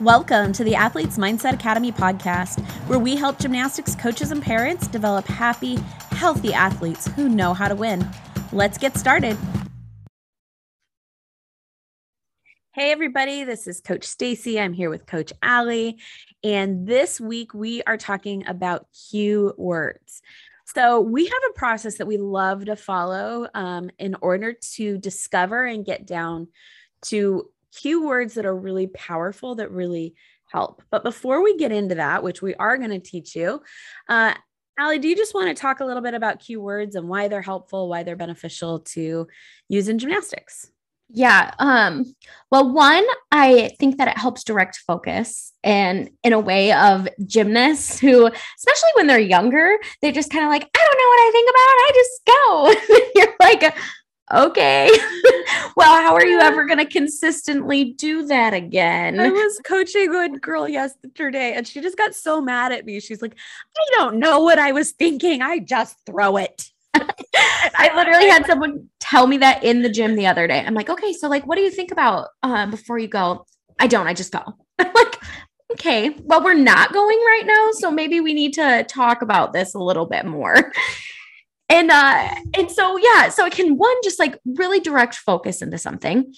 Welcome to the Athletes Mindset Academy podcast, where we help gymnastics coaches and parents develop happy, healthy athletes who know how to win. Let's get started. Hey, everybody, this is Coach Stacy. I'm here with Coach Allie. And this week we are talking about cue words. So, we have a process that we love to follow um, in order to discover and get down to keywords that are really powerful that really help. But before we get into that, which we are going to teach you, uh, Allie, do you just want to talk a little bit about keywords and why they're helpful, why they're beneficial to use in gymnastics? Yeah. Um, well, one, I think that it helps direct focus and in a way of gymnasts who, especially when they're younger, they're just kind of like, I don't know what I think about. I just go. You're like, okay. well, how are you ever going to consistently do that again? I was coaching a girl yesterday and she just got so mad at me. She's like, I don't know what I was thinking. I just throw it. I literally had someone tell me that in the gym the other day. I'm like, okay, so like, what do you think about um, before you go? I don't, I just go. I'm like, okay, well, we're not going right now. So maybe we need to talk about this a little bit more and uh and so yeah so it can one just like really direct focus into something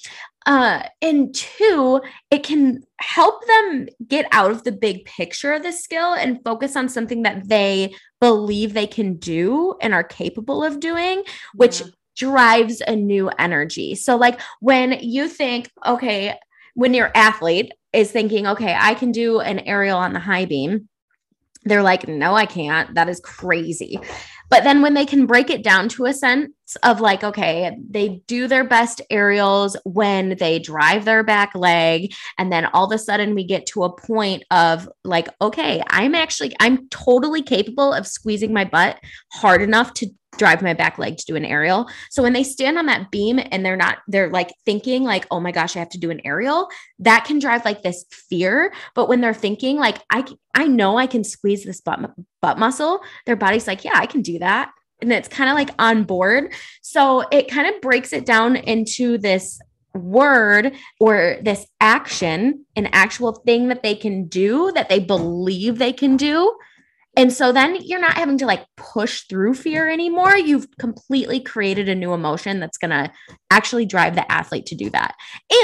uh and two it can help them get out of the big picture of the skill and focus on something that they believe they can do and are capable of doing which yeah. drives a new energy. So like when you think okay when your athlete is thinking okay i can do an aerial on the high beam they're like no i can't. That is crazy but then when they can break it down to a sense of like, okay, they do their best aerials when they drive their back leg. And then all of a sudden we get to a point of like, okay, I'm actually, I'm totally capable of squeezing my butt hard enough to drive my back leg to do an aerial. So when they stand on that beam and they're not, they're like thinking like, oh my gosh, I have to do an aerial, that can drive like this fear. But when they're thinking like, I, I know I can squeeze this butt, butt muscle, their body's like, yeah, I can do that. And it's kind of like on board. So it kind of breaks it down into this word or this action, an actual thing that they can do that they believe they can do and so then you're not having to like push through fear anymore. You've completely created a new emotion that's going to actually drive the athlete to do that.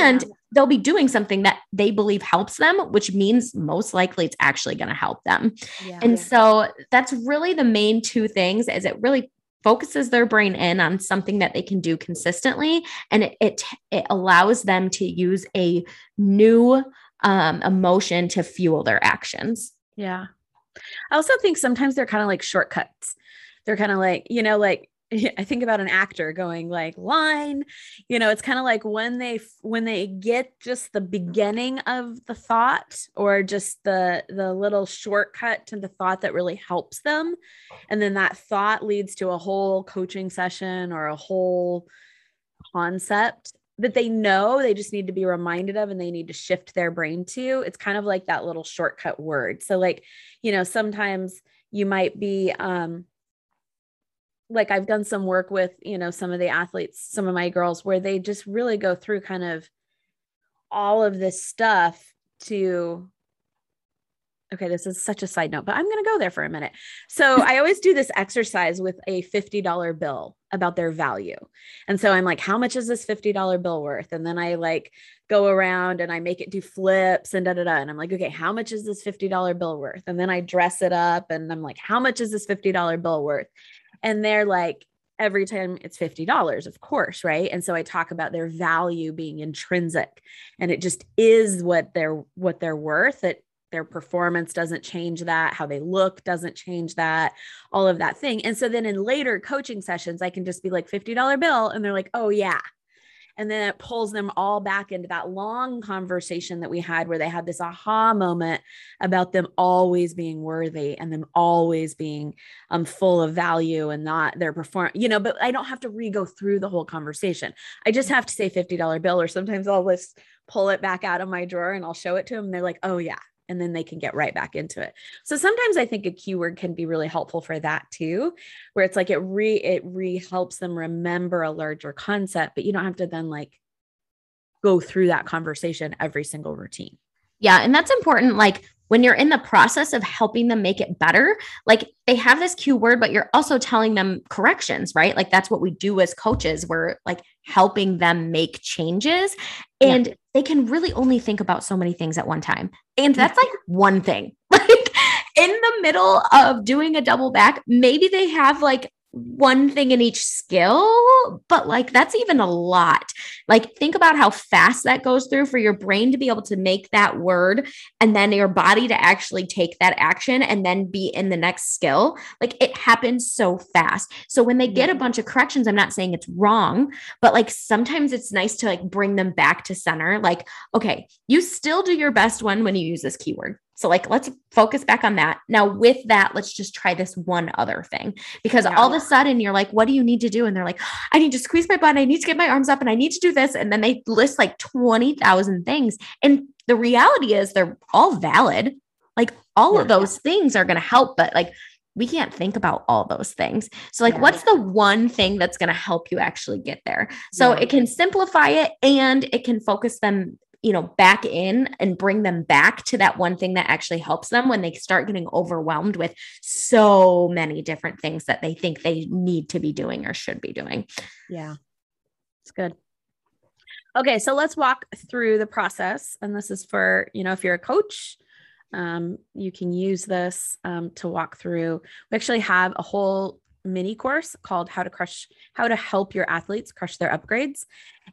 And they'll be doing something that they believe helps them, which means most likely it's actually going to help them. Yeah. And so that's really the main two things is it really focuses their brain in on something that they can do consistently and it it, it allows them to use a new um, emotion to fuel their actions. Yeah. I also think sometimes they're kind of like shortcuts. They're kind of like, you know, like I think about an actor going like line, you know, it's kind of like when they when they get just the beginning of the thought or just the the little shortcut to the thought that really helps them and then that thought leads to a whole coaching session or a whole concept that they know they just need to be reminded of and they need to shift their brain to. It's kind of like that little shortcut word. So like, you know, sometimes you might be um like I've done some work with, you know, some of the athletes, some of my girls where they just really go through kind of all of this stuff to okay, this is such a side note, but I'm going to go there for a minute. So I always do this exercise with a $50 bill about their value. And so I'm like, how much is this $50 bill worth? And then I like go around and I make it do flips and da da da. And I'm like, okay, how much is this $50 bill worth? And then I dress it up and I'm like, how much is this $50 bill worth? And they're like, every time it's $50 of course right? And so i talk about their value being intrinsic. And it just is what they're what they're worth it their performance doesn't change that how they look doesn't change that all of that thing. And so then in later coaching sessions i can just be like $50 bill. And they're like oh yeah and then it pulls them all back into that long conversation that we had where they had this aha moment about them always being worthy and them always being um, full of value and not their perform you know but i don't have to re-go through the whole conversation. I just have to say $50 bill or sometimes i'll just pull it back out of my drawer and i'll show it to them they're like oh yeah and then they can get right back into it. So sometimes I think a keyword can be really helpful for that too, where it's like it re it re helps them remember a larger concept, but you don't have to then like go through that conversation every single routine. Yeah. And that's important. Like when you're in the process of helping them make it better, like they have this cue word, but you're also telling them corrections, right? Like that's what we do as coaches. We're like helping them make changes and yeah. they can really only think about so many things at one time. And that's like one thing. Like in the middle of doing a double back, maybe they have like one thing in each skill, but like that's even a lot. Like, think about how fast that goes through for your brain to be able to make that word and then your body to actually take that action and then be in the next skill. Like, it happens so fast. So, when they get a bunch of corrections, I'm not saying it's wrong, but like sometimes it's nice to like bring them back to center. Like, okay, you still do your best one when you use this keyword. So, like, let's focus back on that. Now, with that, let's just try this one other thing because yeah. all of a sudden you're like, what do you need to do? And they're like, I need to squeeze my butt. I need to get my arms up and I need to do this. And then they list like 20,000 things. And the reality is they're all valid. Like, all yeah. of those things are going to help, but like, we can't think about all those things. So, like, yeah. what's the one thing that's going to help you actually get there? So, it can simplify it and it can focus them you know back in and bring them back to that one thing that actually helps them when they start getting overwhelmed with so many different things that they think they need to be doing or should be doing. Yeah. It's good. Okay so let's walk through the process and this is for you know if you're a coach um, you can use this um, to walk through. We actually have a whole mini course called how to crush how to help your athletes crush their upgrades.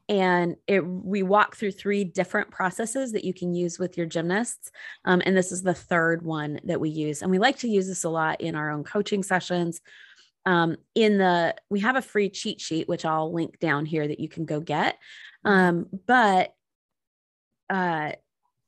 And it we walk through three different processes that you can use with your gymnasts. Um, and this is the third one that we use. And we like to use this a lot in our own coaching sessions. Um, in the we have a free cheat sheet which i'll link down here that you can go get. Um, but uh,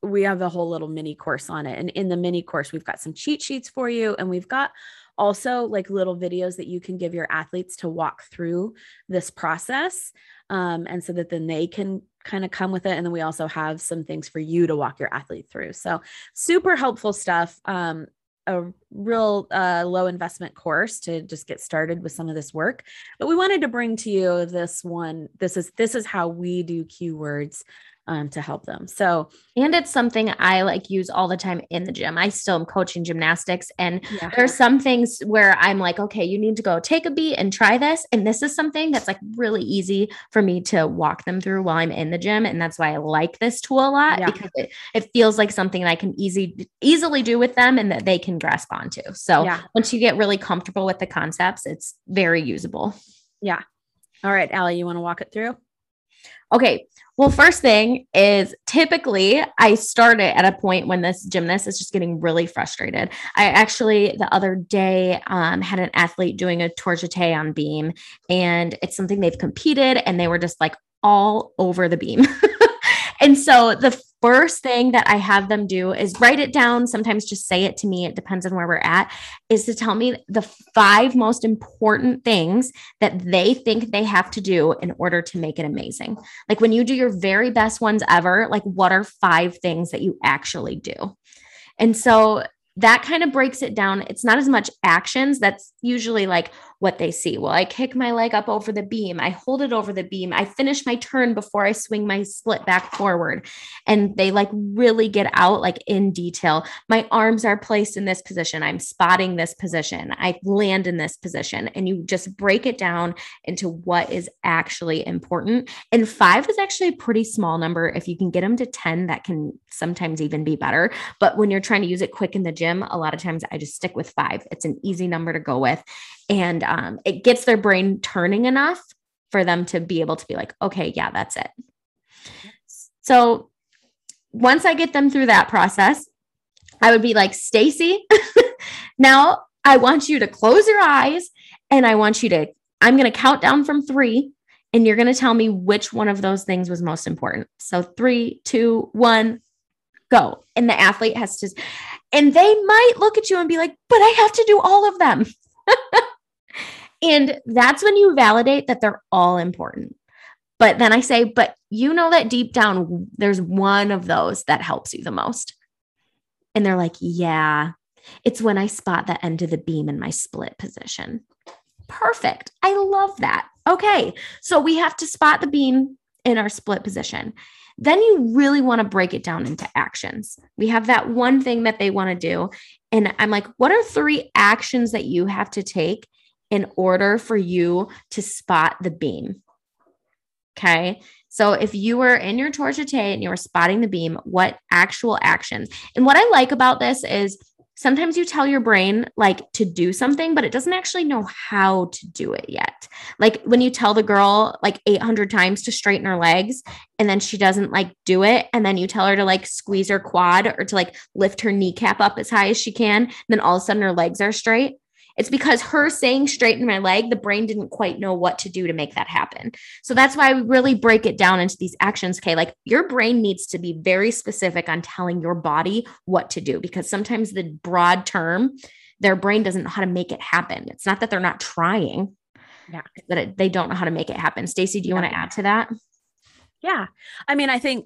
we have a whole little mini course on it. And in the mini course we've got some cheat sheets for you and we've got also like little videos that you can give your athletes to walk through this process um, and so that then they can kind of come with it and then we also have some things for you to walk your athlete through. So super helpful stuff um, a real uh, low investment course to just get started with some of this work. But we wanted to bring to you this one this is this is how we do cue words um, to help them. So, and it's something I like use all the time in the gym. I still am coaching gymnastics, and yeah. there's some things where I'm like, okay, you need to go take a beat and try this. And this is something that's like really easy for me to walk them through while I'm in the gym. And that's why I like this tool a lot yeah. because it, it feels like something I can easy easily do with them and that they can grasp onto. So yeah. once you get really comfortable with the concepts, it's very usable. Yeah. All right, Allie, you want to walk it through? Okay. Well, first thing is typically I started at a point when this gymnast is just getting really frustrated. I actually the other day um, had an athlete doing a tour jeté on beam, and it's something they've competed, and they were just like all over the beam. and so the first thing that I have them do is write it down. Sometimes just say it to me. It depends on where we're at. Is to tell me the five most important things that they think they have to do in order to make it amazing. Like when you do your very best ones ever, like what are five things that you actually do? And so that kind of breaks it down. It's not as much actions. That's usually like what they see. Well, I kick my leg up over the beam. I hold it over the beam. I finish my turn before I swing my split back forward. And they like really get out like in detail. My arms are placed in this position. I'm spotting this position. I land in this position. And you just break it down into what is actually important. And five is actually a pretty small number. If you can get them to 10, that can sometimes even be better. But when you're trying to use it quick in the gym, a lot of times I just stick with five. It's an easy number to go with. And um, it gets their brain turning enough for them to be able to be like, okay, yeah, that's it. So once I get them through that process, I would be like, Stacy, now I want you to close your eyes and I want you to, I'm going to count down from three and you're going to tell me which one of those things was most important. So three, two, one, go. And the athlete has to, and they might look at you and be like, but I have to do all of them. and that's when you validate that they're all important. But then I say, but you know that deep down, there's one of those that helps you the most. And they're like, yeah, it's when I spot the end of the beam in my split position. Perfect. I love that. Okay. So we have to spot the beam in our split position. Then you really want to break it down into actions. We have that one thing that they want to do. And I'm like, what are three actions that you have to take in order for you to spot the beam? Okay. So if you were in your torch and you were spotting the beam, what actual actions? And what I like about this is sometimes you tell your brain like to do something, but it doesn't actually know how to do it yet. Like when you tell the girl like 800 times to straighten her legs and then she doesn't like do it. And then you tell her to like squeeze her quad or to like lift her kneecap up as high as she can. Then all of a sudden her legs are straight. It's because her saying straighten my leg, the brain didn't quite know what to do to make that happen. So that's why we really break it down into these actions. Okay. Like your brain needs to be very specific on telling your body what to do because sometimes the broad term, their brain doesn't know how to make it happen. It's not that they're not trying. Yeah. That it, they don't know how to make it happen. Stacy, do you yeah. want to add to that? Yeah. I mean, I think,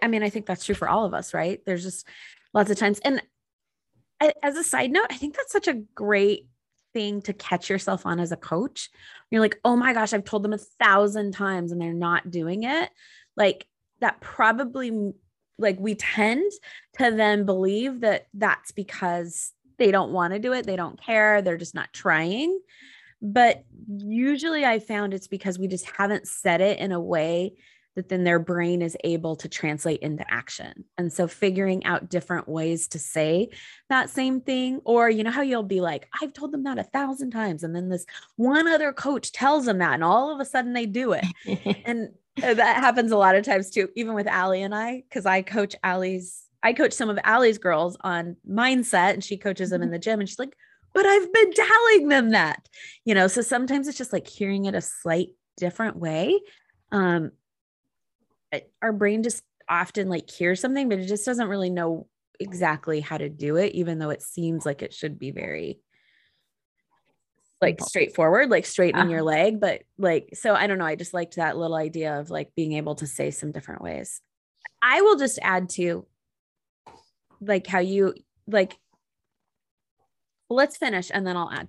I mean, I think that's true for all of us, right? There's just lots of times. And as a side note, I think that's such a great thing to catch yourself on as a coach. You're like, oh my gosh, I've told them a thousand times and they're not doing it. Like that probably, like we tend to then believe that that's because they don't want to do it, they don't care, they're just not trying. But usually I found it's because we just haven't said it in a way that then their brain is able to translate into action. And so figuring out different ways to say that same thing, or you know how you'll be like, I've told them that a thousand times. And then this one other coach tells them that, and all of a sudden they do it. and uh, that happens a lot of times too, even with Allie and I, because I coach Allie's, I coach some of Allie's girls on mindset and she coaches them in mm-hmm. the gym. And she's like, but I've been telling them that, you know, so sometimes it's just like hearing it a slight different way. Um, our brain just often like hears something, but it just doesn't really know exactly how to do it, even though it seems like it should be very like straightforward, like straightening uh-huh. your leg. But like, so I don't know. I just liked that little idea of like being able to say some different ways. I will just add to like how you like, let's finish and then I'll add.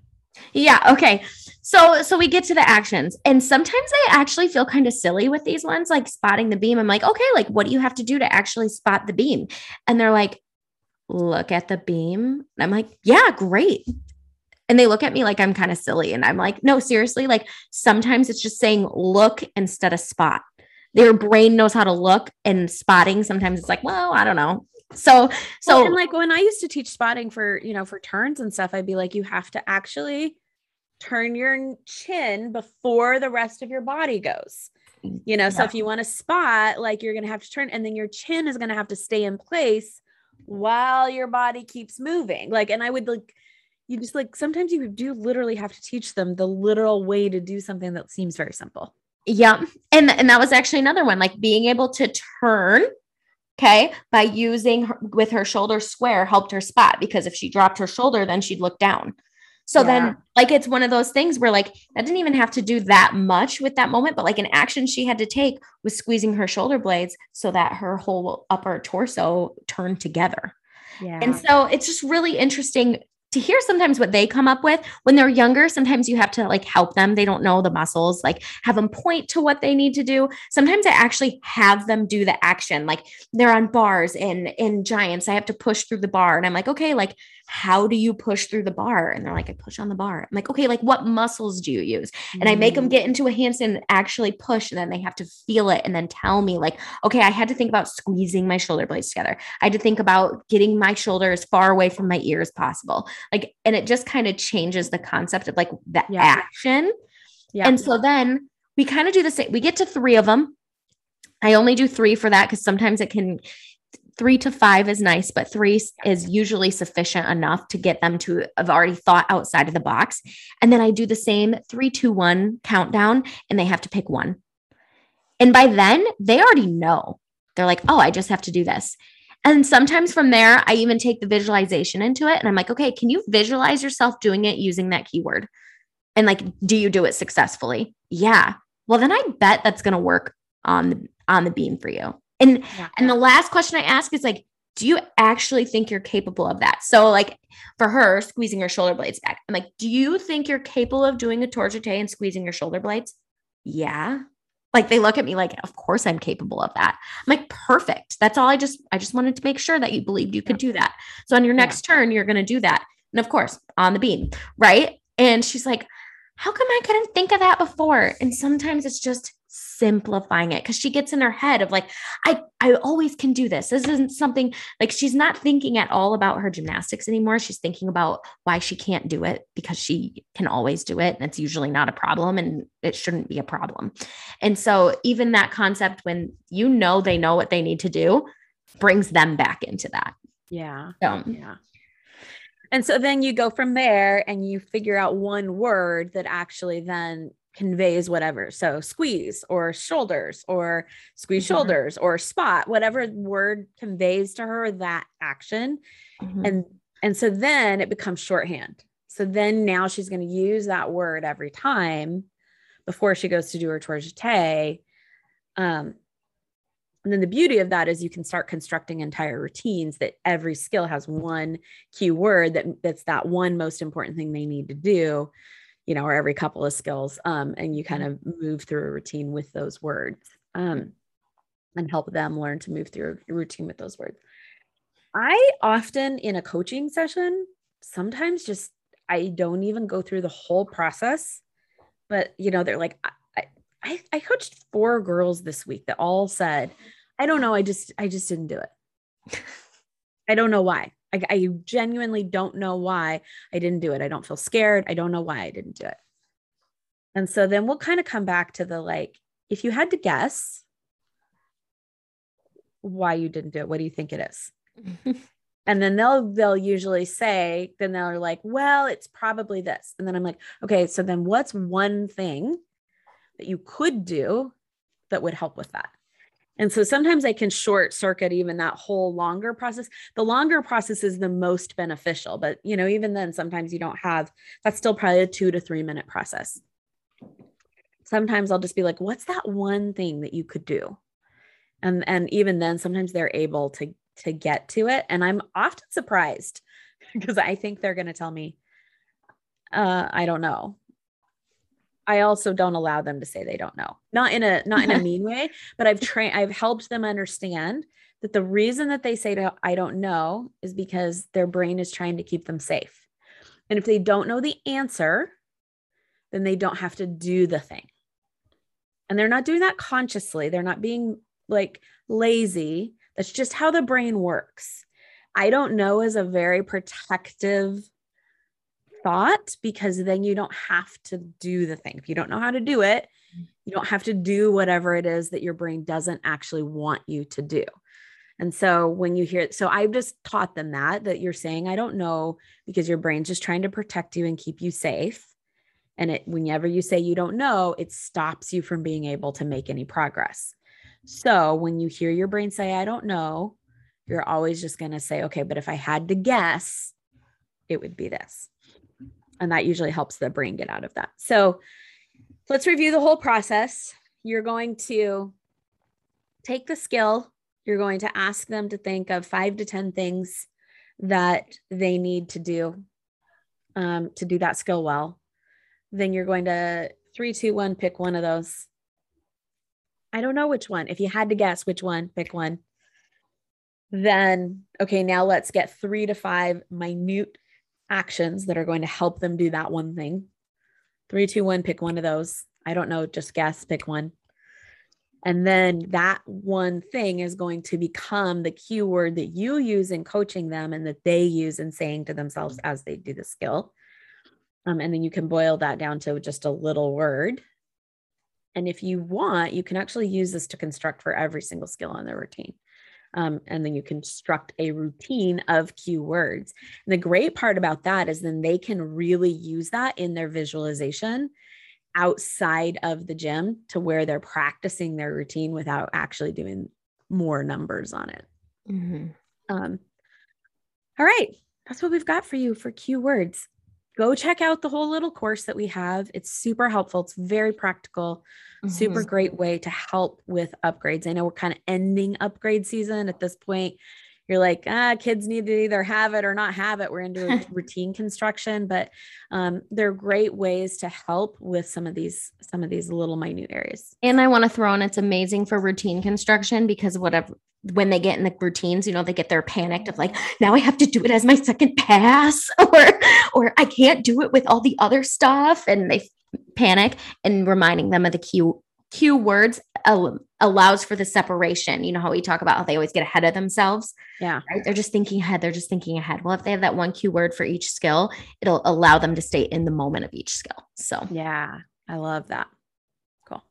Yeah. Okay. So so we get to the actions, and sometimes I actually feel kind of silly with these ones, like spotting the beam. I'm like, okay, like what do you have to do to actually spot the beam? And they're like, look at the beam. And I'm like, yeah, great. And they look at me like I'm kind of silly, and I'm like, no, seriously. Like sometimes it's just saying look instead of spot. Their brain knows how to look, and spotting sometimes it's like, well, I don't know so so well, and like when I used to teach spotting for you know for turns and stuff, I'd be like, you have to actually turn your chin before the rest of your body goes. You know, yeah. so if you want to spot, like you're gonna have to turn, and then your chin is gonna have to stay in place while your body keeps moving. Like, and I would like you just like sometimes you do literally have to teach them the literal way to do something that seems very simple. Yeah. And and that was actually another one like being able to turn okay by using her, with her shoulder square helped her spot because if she dropped her shoulder then she'd look down so yeah. then like it's one of those things where like that didn't even have to do that much with that moment but like an action she had to take was squeezing her shoulder blades so that her whole upper torso turned together yeah. And so it's just really interesting to hear sometimes what they come up with when they're younger sometimes you have to like help them they don't know the muscles like have them point to what they need to do sometimes i actually have them do the action like they're on bars in in giants i have to push through the bar and i'm like okay like how do you push through the bar? And they're like, I push on the bar. I'm like, okay, like what muscles do you use? And I make them mm. get into a handstand and actually push, and then they have to feel it and then tell me, like, okay, I had to think about squeezing my shoulder blades together. I had to think about getting my shoulder as far away from my ear as possible. Like, and it just kind of changes the concept of like the yeah. action. Yeah. And so then we kind of do the same. We get to three of them. I only do three for that because sometimes it can three to five is nice, but three is usually sufficient enough to get them to have already thought outside of the box. And then I do the same three, two, one countdown, and they have to pick one. And by then, they already know. They're like, oh, I just have to do this. And sometimes from there, I even take the visualization into it. And I'm like, okay, can you visualize yourself doing it using that keyword? And like, do you do it successfully? Yeah. Well, then I bet that's going to work on the, on the beam for you. And yeah. and the last question I ask is like, do you actually think you're capable of that? So like for her, squeezing her shoulder blades back. I'm like, do you think you're capable of doing a torche and squeezing your shoulder blades? Yeah. Like they look at me like, of course I'm capable of that. I'm like, perfect. That's all I just, I just wanted to make sure that you believed you could do that. So on your next turn, you're going to do that. And of course, on the beam, right? And she's like, how come I couldn't think of that before? And sometimes it's just simplifying it because she gets in her head of like i i always can do this. This isn't something like she's not thinking at all about her gymnastics anymore. She's thinking about why she can't do it because she can always do it and it's usually not a problem and it shouldn't be a problem. And so even that concept when you know they know what they need to do brings them back into that. Yeah. So, yeah. And so then you go from there and you figure out one word that actually then conveys whatever. So squeeze or shoulders or squeeze mm-hmm. shoulders or spot, whatever word conveys to her that action. Mm-hmm. And and so then it becomes shorthand. So then now she's going to use that word every time before she goes to do her tour jeté. Um, and then the beauty of that is you can start constructing entire routines that every skill has one key word that that's that one most important thing they need to do you know, or every couple of skills. Um, and you kind mm-hmm. of move through a routine with those words um, and help them learn to move through a routine with those words. I often in a coaching session, sometimes just I don't even go through the whole process, but you know, they're like, I, I, I coached four girls this week that all said, I don't know, I just, I just didn't do it. I don't know why. I, I genuinely don't know why I didn't do it. I don't feel scared. I don't know why I didn't do it. And so then we'll kind of come back to the like, if you had to guess why you didn't do it, what do you think it is? and then they'll they'll usually say, then they're like, well, it's probably this. And then I'm like, okay, so then what's one thing that you could do that would help with that? And so sometimes I can short circuit even that whole longer process. The longer process is the most beneficial, but you know, even then, sometimes you don't have that's still probably a two to three minute process. Sometimes I'll just be like, what's that one thing that you could do? And and even then, sometimes they're able to to get to it. And I'm often surprised because I think they're gonna tell me, uh, I don't know. I also don't allow them to say they don't know. Not in a not in a mean way, but I've trained I've helped them understand that the reason that they say to, I don't know is because their brain is trying to keep them safe. And if they don't know the answer, then they don't have to do the thing. And they're not doing that consciously. They're not being like lazy. That's just how the brain works. I don't know is a very protective thought because then you don't have to do the thing. If you don't know how to do it, mm. you don't have to do whatever it is that your brain doesn't actually want you to do. And so when you hear so I've just taught them that, that you're saying, I don't know, because your brain's just trying to protect you and keep you safe. And it, whenever you say you don't know, it stops you from being able to make any progress. So when you hear your brain say, I don't know, you're always just going to say, okay, but if I had to guess, it would be this. And that usually helps the brain get out of that. So let's review the whole process. You're going to take the skill, you're going to ask them to think of five to 10 things that they need to do um, to do that skill well. Then you're going to three, two, one, pick one of those. I don't know which one. If you had to guess which one, pick one. Then, okay, now let's get three to five minute actions that are going to help them do that one thing. Three, two, one, pick one of those. I don't know, just guess, pick one. And then that one thing is going to become the keyword that you use in coaching them and that they use in saying to themselves as they do the skill. Um, and then you can boil that down to just a little word. And if you want, you can actually use this to construct for every single skill on the routine. Um, and then you construct a routine of keywords. And the great part about that is then they can really use that in their visualization outside of the gym to where they're practicing their routine without actually doing more numbers on it. Mm-hmm. Um, all right, that's what we've got for you for keywords. Go check out the whole little course that we have. It's super helpful. It's very practical mm-hmm. super great way to help with upgrades. I know we're kind of ending upgrade season at this point. You're like, ah, kids need to either have it or not have it. We're into routine construction, but um, they're great ways to help with some of these some of these little minute areas. And I want to throw in it's amazing for routine construction because whatever when they get in the routines, you know, they get their panicked of like, now I have to do it as my second pass, or or I can't do it with all the other stuff, and they panic. And reminding them of the cue cue words allows for the separation. You know how we talk about how they always get ahead of themselves. Yeah. Right? They're just thinking ahead. They're just thinking ahead. Well, if they have that one cue word for each skill, it'll allow them to stay in the moment of each skill. So, yeah, I love that. Cool.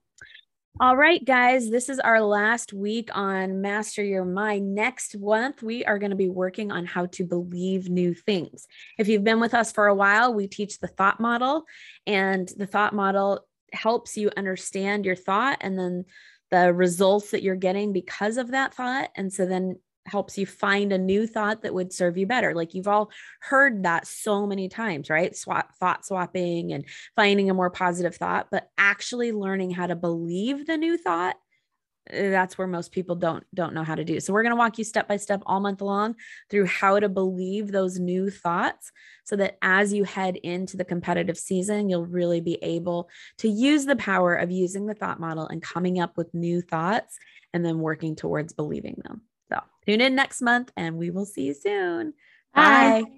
All right, guys, this is our last week on Master Your Mind. Next month, we are going to be working on how to believe new things. If you've been with us for a while, we teach the thought model, and the thought model helps you understand your thought and then the results that you're getting because of that thought. And so then helps you find a new thought that would serve you better. Like you've all heard that so many times, right? Swap thought swapping and finding a more positive thought, but actually learning how to believe the new thought that's where most people don't don't know how to do. So we're going to walk you step by step all month long through how to believe those new thoughts so that as you head into the competitive season, you'll really be able to use the power of using the thought model and coming up with new thoughts and then working towards believing them. So tune in next month and we will see you soon. Bye. Bye.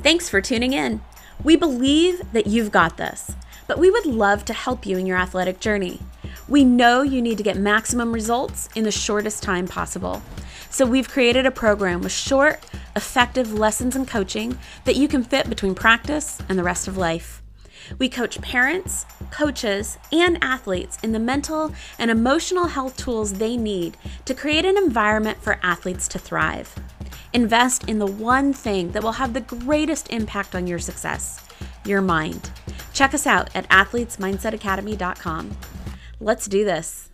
Thanks for tuning in. We believe that you've got this but we would love to help you in your athletic journey. We know you need to get maximum results in the shortest time possible. So we've created a program with short, effective lessons and coaching that you can fit between practice and the rest of life. We coach parents, coaches, and athletes in the mental and emotional health tools they need to create an environment for athletes to thrive. Invest in the one thing that will have the greatest impact on your success your mind. Check us out at athletesmindsetacademy.com. Let's do this.